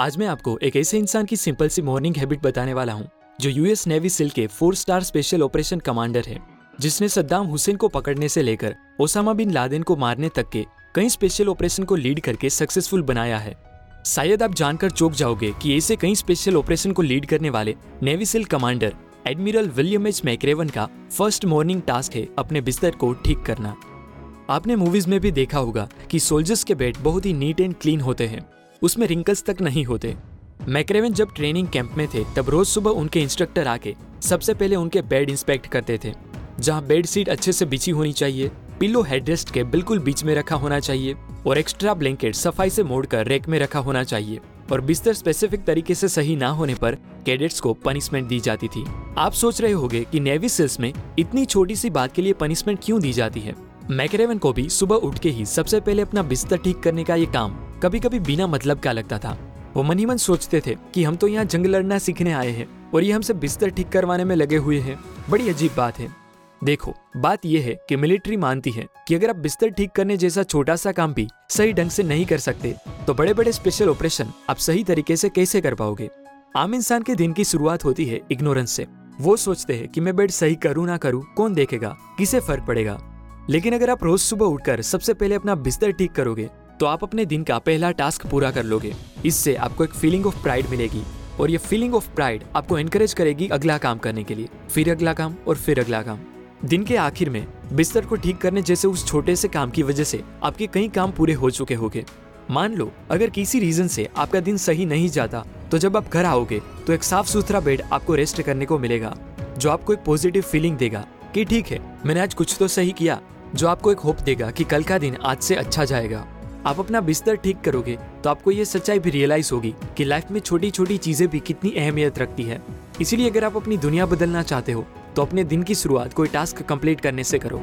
आज मैं आपको एक ऐसे इंसान की सिंपल सी मॉर्निंग हैबिट बताने वाला हूँ, जो यूएस नेवी सिल के four star special operation commander है, जिसने सद्दाम हुसैन को पकड़ने से लेकर ओसामा बिन लादेन को मारने तक के कई स्पेशल ऑपरेशन को लीड करके सक्सेसफुल बनाया है। शायद आप जानकर चौक जाओगे कि ऐसे कई स्पेशल ऑपरेशन को लीड करने वाले navy SEAL commander admiral William H McRaven का फ़र्स्ट मॉर्निंग टास्क है अपने बिस्तर को ठीक करना। आपने मूवीज़ में भी देखा होगा कि सोल्जर्स के बेड बहुत ही नीट एंड क्लीन होते हैं। उसमें रिंकल्स तक नहीं होते। मैक्रेवन जब ट्रेनिंग कैंप में थे, तब रोज सुबह उनके इंस्ट्रक्टर आके सबसे पहले उनके बेड इंस्पेक्ट करते थे, जहाँ बेड सीट अच्छे से बिछी होनी चाहिए पिल्लो हेडरेस्ट के बिल्कुल बीच में रखा होना चाहिए, और एक्स्ट्रा ब्लैंकेट सफ़ाई से मोड़कर रैक में रखा होना चाहिए, और बिस्तर स्पेसिफिक तरीके से सही ना होने पर कैडेट्स को पनिशमेंट दी जाती थी। आप सोच रहे होंगे कि नेवी सिल्स में इतनी छोटी सी बात के लिए पनिशमेंट क्यों दी जाती है? मैकरेवन को भी सुबह उठ के ही सबसे पहले अपना बिस्तर ठीक करने का ये काम कभी कभी बिना मतलब का लगता था। वो मन ही मन सोचते थे कि हम तो यहाँ जंग लड़ना सीखने आए हैं और ये हमसे बिस्तर ठीक करवाने में लगे हुए हैं। बड़ी अजीब बात है। देखो, बात यह है कि मिलिट्री मानती है कि अगर आप बिस्तर ठीक करने जैसा छोटा सा काम भी सही ढंग से नहीं कर सकते तो बड़े बड़े स्पेशल ऑपरेशन आप सही तरीके से कैसे कर पाओगे? आम इंसान के दिन की शुरुआत होती है इग्नोरेंस से। वो सोचते हैं कि मैं बेड सही करूँ ना करूँ, कौन देखेगा? किसे फ़र्क पड़ेगा? लेकिन अगर आप रोज सुबह उठकर सबसे पहले अपना बिस्तर ठीक करोगे तो आप अपने दिन का पहला टास्क पूरा कर लोगे। इससे आपको एक फीलिंग ऑफ़ प्राइड मिलेगी और ये फीलिंग ऑफ़ प्राइड आपको एनकरेज करेगी अगला काम करने के लिए। फिर अगला काम और फिर अगला काम। दिन के आखिर में बिस्तर को ठीक करने जैसे उस छोटे से काम की वजह से आपके कई काम पूरे हो चुके होंगे। मान लो, अगर किसी रीजन से आपका दिन सही नहीं जाता तो जब आप घर आओगे तो एक साफ़ सुथरा बेड आपको रेस्ट करने को मिलेगा, जो आपको एक पॉजिटिव फीलिंग देगा कि ठीक है, मैंने आज कुछ तो सही किया, जो आपको एक होप देगा कि कल का दिन आज से अच्छा जाएगा। आप अपना बिस्तर ठीक करोगे तो आपको ये सच्चाई भी रियलाइज़ होगी कि लाइफ में छोटी छोटी चीज़ें भी कितनी अहमियत रखती है। इसीलिए अगर आप अपनी दुनिया बदलना चाहते हो तो अपने दिन की शुरुआत कोई टास्क कंप्लीट करने से करो।